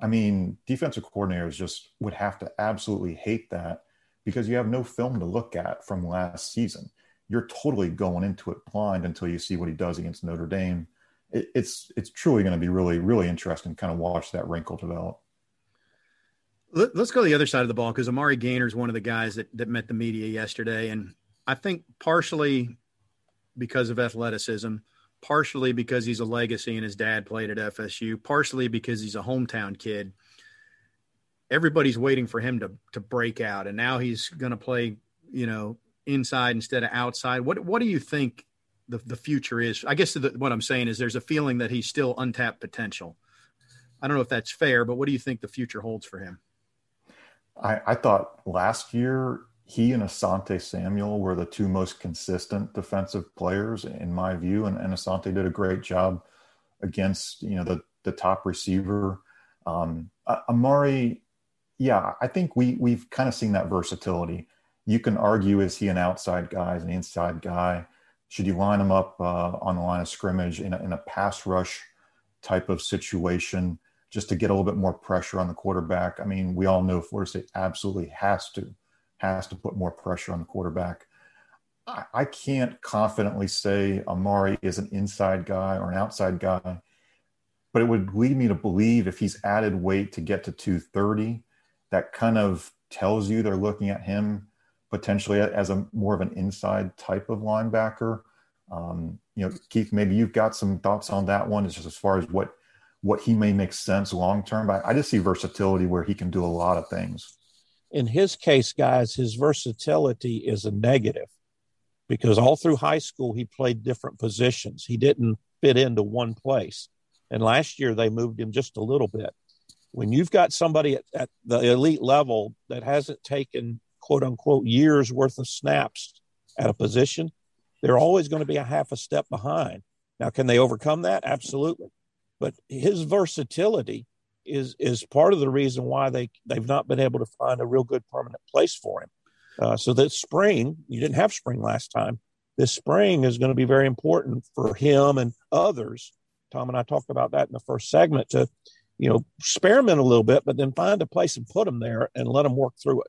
I mean, defensive coordinators just would have to absolutely hate that because you have no film to look at from last season you're totally going into it blind until you see what he does against Notre Dame. It, it's it's truly going to be really really interesting. Kind of watch that wrinkle develop. Let, us go to the other side of the ball because Amari Gainer is one of the guys that that met the media yesterday, and I think partially because of athleticism, partially because he's a legacy and his dad played at FSU, partially because he's a hometown kid. Everybody's waiting for him to to break out, and now he's going to play, you know, inside instead of outside. What what do you think the the future is? I guess the, what I'm saying is there's a feeling that he's still untapped potential. I don't know if that's fair, but what do you think the future holds for him? I, I thought last year he and Asante Samuel were the two most consistent defensive players in my view, and, and Asante did a great job against you know the the top receiver. Um, Amari, yeah, I think we we've kind of seen that versatility you can argue is he an outside guy, is an inside guy? Should you line him up uh, on the line of scrimmage in a, in a pass rush type of situation just to get a little bit more pressure on the quarterback? I mean, we all know Florida State absolutely has to has to put more pressure on the quarterback. I, I can't confidently say Amari is an inside guy or an outside guy. but it would lead me to believe if he's added weight to get to 230, that kind of tells you they're looking at him potentially as a more of an inside type of linebacker. Um, you know, Keith, maybe you've got some thoughts on that one, it's just as far as what what he may make sense long term. But I just see versatility where he can do a lot of things. In his case, guys, his versatility is a negative because all through high school he played different positions. He didn't fit into one place. And last year they moved him just a little bit. When you've got somebody at, at the elite level that hasn't taken quote unquote years worth of snaps at a position, they're always going to be a half a step behind. Now, can they overcome that? Absolutely. But his versatility is is part of the reason why they they've not been able to find a real good permanent place for him. Uh, so this spring, you didn't have spring last time. This spring is going to be very important for him and others. Tom and I talked about that in the first segment to, you know, experiment a little bit, but then find a place and put them there and let them work through it.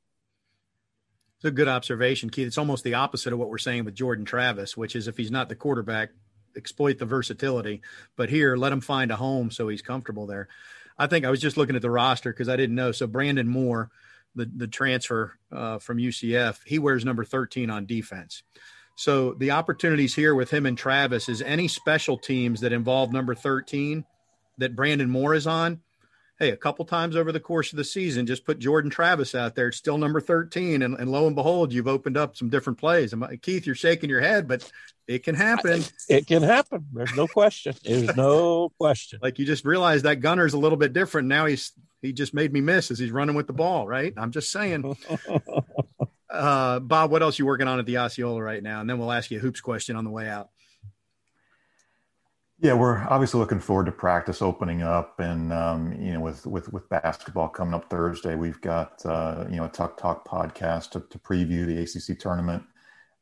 It's a good observation, Keith. It's almost the opposite of what we're saying with Jordan Travis, which is if he's not the quarterback, exploit the versatility. But here, let him find a home so he's comfortable there. I think I was just looking at the roster because I didn't know. So Brandon Moore – the the transfer uh, from UCF, he wears number 13 on defense. So the opportunities here with him and Travis is any special teams that involve number 13 that Brandon Moore is on. Hey, a couple times over the course of the season, just put Jordan Travis out there. It's still number 13. And, and lo and behold, you've opened up some different plays. And Keith, you're shaking your head, but it can happen. It can happen. There's no question. There's no question. Like you just realized that gunner's a little bit different. Now he's he just made me miss as he's running with the ball, right? I'm just saying. uh, Bob, what else are you working on at the Osceola right now? And then we'll ask you a hoops question on the way out. Yeah, we're obviously looking forward to practice opening up, and um, you know, with with with basketball coming up Thursday, we've got uh, you know a Tuck Talk podcast to, to preview the ACC tournament.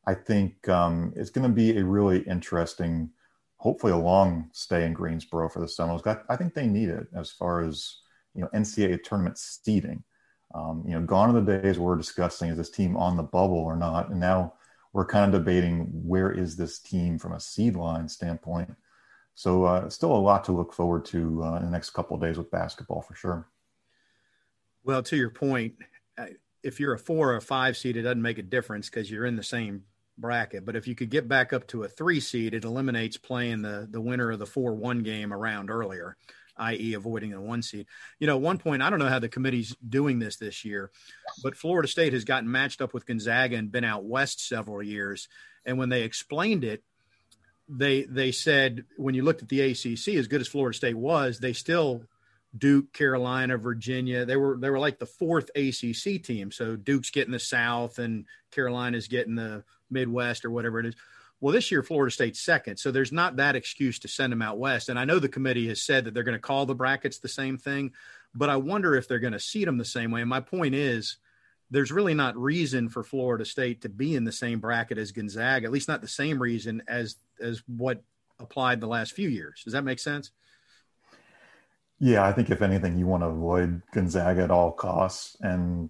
I think um, it's going to be a really interesting, hopefully a long stay in Greensboro for the Seminoles. I, I think they need it as far as you know NCAA tournament seeding. Um, you know, gone are the days we're discussing is this team on the bubble or not, and now we're kind of debating where is this team from a seed line standpoint. So, uh, still a lot to look forward to uh, in the next couple of days with basketball for sure. Well, to your point, if you're a four or a five seed, it doesn't make a difference because you're in the same bracket. But if you could get back up to a three seed, it eliminates playing the the winner of the four one game around earlier i.e., avoiding the one seed. You know, one point, I don't know how the committee's doing this this year, but Florida State has gotten matched up with Gonzaga and been out west several years. And when they explained it, they they said when you looked at the ACC, as good as Florida State was, they still Duke, Carolina, Virginia. They were they were like the fourth ACC team. So Duke's getting the South and Carolina's getting the Midwest or whatever it is. Well, this year Florida State's second, so there's not that excuse to send them out west. And I know the committee has said that they're going to call the brackets the same thing, but I wonder if they're going to seat them the same way. And my point is, there's really not reason for Florida State to be in the same bracket as Gonzaga, at least not the same reason as as what applied the last few years. Does that make sense? Yeah, I think if anything, you want to avoid Gonzaga at all costs, and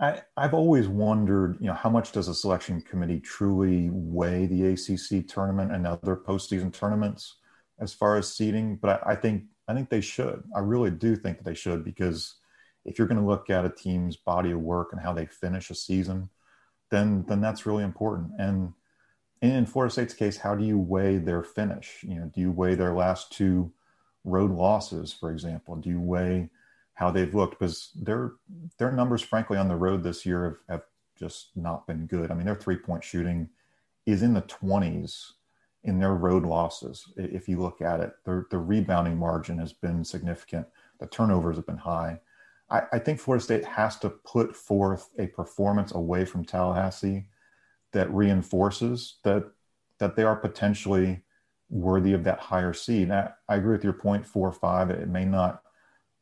I, I've always wondered, you know, how much does a selection committee truly weigh the ACC tournament and other postseason tournaments as far as seeding? But I, I think I think they should. I really do think that they should because if you're going to look at a team's body of work and how they finish a season, then then that's really important. And in Florida State's case, how do you weigh their finish? You know, do you weigh their last two road losses, for example? Do you weigh how they've looked because their their numbers, frankly, on the road this year have, have just not been good. I mean, their three point shooting is in the twenties in their road losses. If you look at it, their the rebounding margin has been significant. The turnovers have been high. I, I think Florida State has to put forth a performance away from Tallahassee that reinforces that that they are potentially worthy of that higher seed. I, I agree with your point, four or five. It may not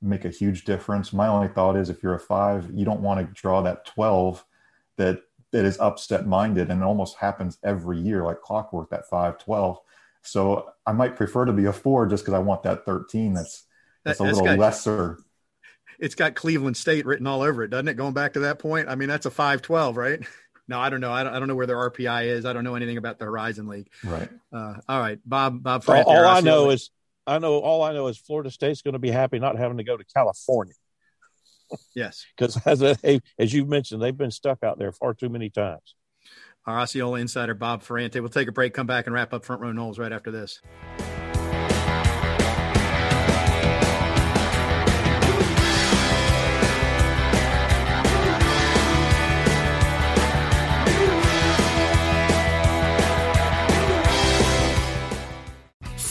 make a huge difference. My only thought is if you're a five, you don't want to draw that 12 that that is upset minded and it almost happens every year like clockwork that 5 12 so i might prefer to be a four just because i want that 13 that's that's a little lesser it's got cleveland state written all over it doesn't it? Going back to that point i mean that's a 5 12 right? No i don't know. I don't, I don't know where their rpi is. I don't know anything about the horizon league. Right. Uh, all right. Bob bob all, all i know is I know all I know is Florida State's going to be happy not having to go to California. Yes, because as a, as you mentioned, they've been stuck out there far too many times. Our Osceola insider Bob Ferrante. We'll take a break, come back, and wrap up Front Row Noles right after this.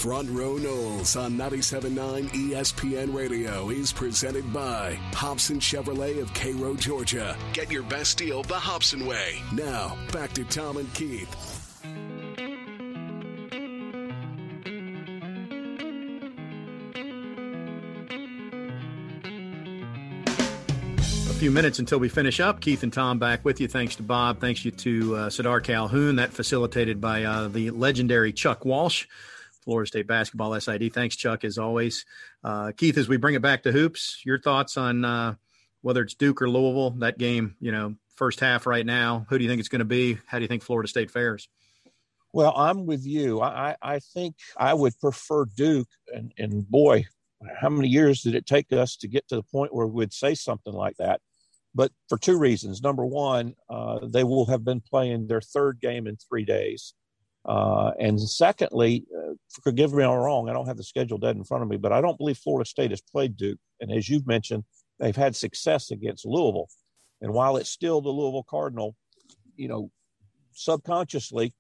Front Row Noles on 97.9 ESPN Radio is presented by Hobson Chevrolet of Cairo, Georgia. Get your best deal the Hobson way. Now, back to Tom and Keith. A few minutes until we finish up. Keith and Tom back with you. Thanks to Bob. Thanks you to uh, Sardaar Calhoun. That facilitated by uh, the legendary Chuck Walsh. Florida State basketball SID. Thanks, Chuck, as always. Uh, Keith, as we bring it back to hoops, your thoughts on uh, whether it's Duke or Louisville, that game, you know, first half right now. Who do you think it's going to be? How do you think Florida State fares? Well, I'm with you. I, I think I would prefer Duke. And, and boy, how many years did it take us to get to the point where we'd say something like that? But for two reasons. Number one, uh, they will have been playing their third game in three days. Uh, and secondly, uh, forgive me if I'm wrong, I don't have the schedule dead in front of me, but I don't believe Florida State has played Duke. And as you've mentioned, they've had success against Louisville. And while it's still the Louisville Cardinal, you know, subconsciously,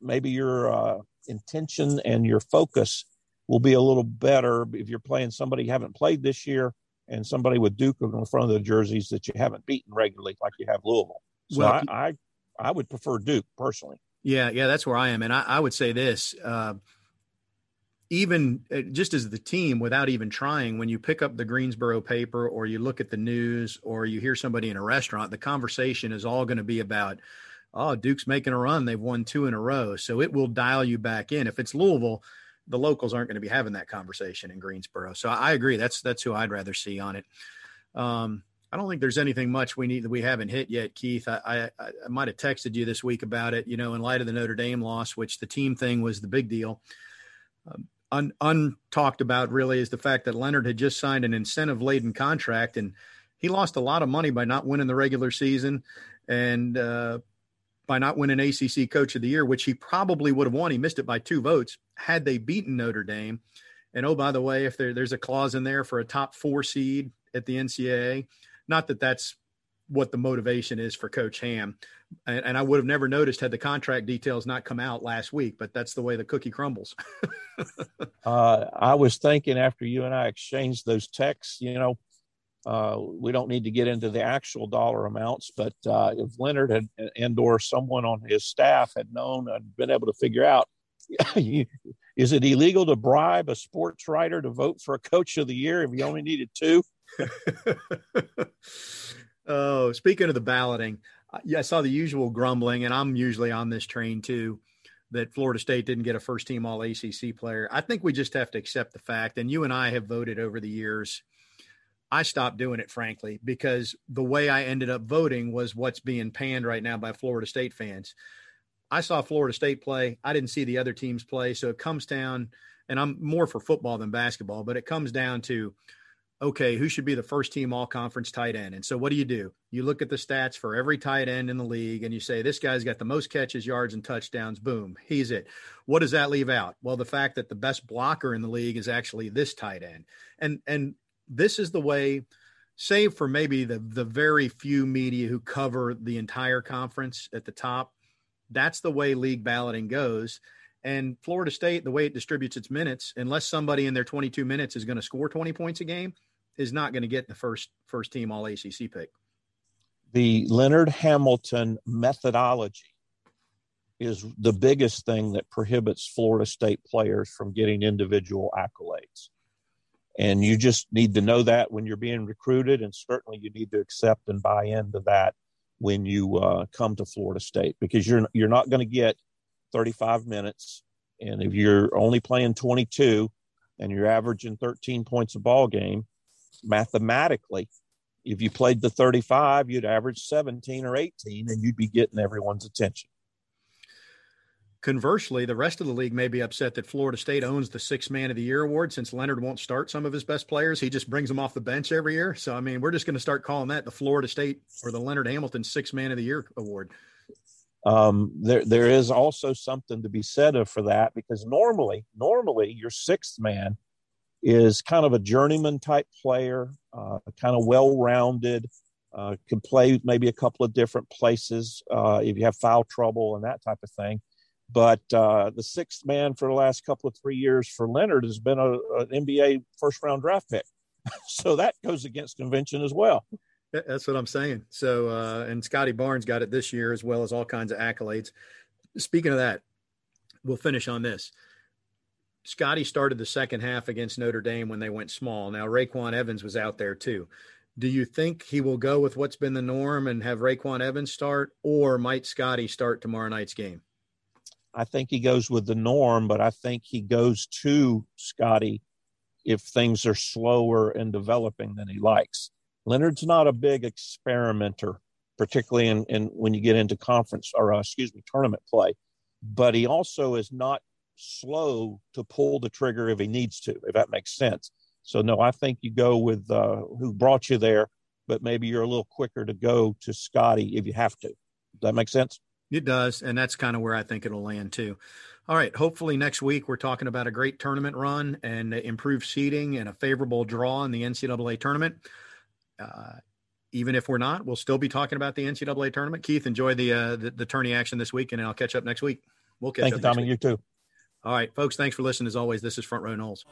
maybe your uh, intention and your focus will be a little better if you're playing somebody you haven't played this year and somebody with Duke in front of the jerseys that you haven't beaten regularly, like you have Louisville. So well, I, I, I would prefer Duke personally. Yeah, yeah, that's where I am, and I, I would say this: uh, even uh, just as the team, without even trying, when you pick up the Greensboro paper or you look at the news or you hear somebody in a restaurant, the conversation is all going to be about, "Oh, Duke's making a run; they've won two in a row." So it will dial you back in. If it's Louisville, the locals aren't going to be having that conversation in Greensboro. So I agree. That's that's who I'd rather see on it. Um, I don't think there's anything much we need that we haven't hit yet, Keith. I, I, I might have texted you this week about it, you know, in light of the Notre Dame loss, which the team thing was the big deal. Um, un, untalked about really is the fact that Leonard had just signed an incentive laden contract and he lost a lot of money by not winning the regular season and uh, by not winning ACC Coach of the Year, which he probably would have won. He missed it by two votes had they beaten Notre Dame. And oh, by the way, if there, there's a clause in there for a top four seed at the NCAA, not that that's what the motivation is for Coach Ham. And, and, I would have never noticed had the contract details not come out last week, but that's the way the cookie crumbles. uh, I was thinking after you and I exchanged those texts, you know, uh, we don't need to get into the actual dollar amounts, but uh, if Leonard had and or someone on his staff had known and been able to figure out, is it illegal to bribe a sports writer to vote for a coach of the year if you only needed two? oh, speaking of the balloting, I saw the usual grumbling, and I'm usually on this train too, that Florida State didn't get a first team All ACC player. I think we just have to accept the fact, and you and I have voted over the years. I stopped doing it, frankly, because the way I ended up voting was what's being panned right now by Florida State fans. I saw Florida State play. I didn't see the other teams play. So it comes down, and I'm more for football than basketball, but it comes down to okay, who should be the first team all conference tight end? And so what do you do? You look at the stats for every tight end in the league and you say, this guy's got the most catches, yards, and touchdowns. Boom, he's it. What does that leave out? Well, the fact that the best blocker in the league is actually this tight end. And and this is the way, save for maybe the the very few media who cover the entire conference at the top, that's the way league balloting goes. And Florida State, the way it distributes its minutes, unless somebody in their 22 minutes is going to score 20 points a game, is not going to get the first first team All ACC pick. The Leonard Hamilton methodology is the biggest thing that prohibits Florida State players from getting individual accolades. And you just need to know that when you're being recruited, and certainly you need to accept and buy into that when you uh, come to Florida State because you're you're not going to get 35 minutes, and if you're only playing 22 and you're averaging 13 points a ball game, mathematically, if you played the 35, you'd average 17 or 18 and you'd be getting everyone's attention. Conversely, the rest of the league may be upset that Florida State owns the six man of the year award since Leonard won't start some of his best players. He just brings them off the bench every year. So, I mean, we're just going to start calling that the Florida State or the Leonard Hamilton six man of the year award. Um, there, there is also something to be said for that because normally, normally your sixth man is kind of a journeyman type player, uh, kind of well rounded, uh, can play maybe a couple of different places uh, if you have foul trouble and that type of thing. But uh, the sixth man for the last couple of three years for Leonard has been a, an NBA first round draft pick. so that goes against convention as well. That's what I'm saying. So, uh, and Scottie Barnes got it this year as well as all kinds of accolades. Speaking of that, we'll finish on this. Scottie started the second half against Notre Dame when they went small. Now, RayQuan Evans was out there too. Do you think he will go with what's been the norm and have RayQuan Evans start, or might Scottie start tomorrow night's game? I think he goes with the norm, but I think he goes to Scottie if things are slower in developing than he likes. Leonard's not a big experimenter, particularly in, in when you get into conference or uh, excuse me tournament play, but he also is not slow to pull the trigger if he needs to, if that makes sense. So no, I think you go with uh, who brought you there, but maybe you're a little quicker to go to Scottie if you have to. Does that make sense? It does, and that's kind of where I think it'll land too. All right, hopefully next week we're talking about a great tournament run and improved seeding and a favorable draw in the NCAA tournament. Uh, even if we're not, we'll still be talking about the NCAA tournament. Keith, enjoy the uh, the, the tourney action this week, and I'll catch up next week. We'll catch Thank up. you, Tommy. You too. All right, folks. Thanks for listening. As always, this is Front Row Noles.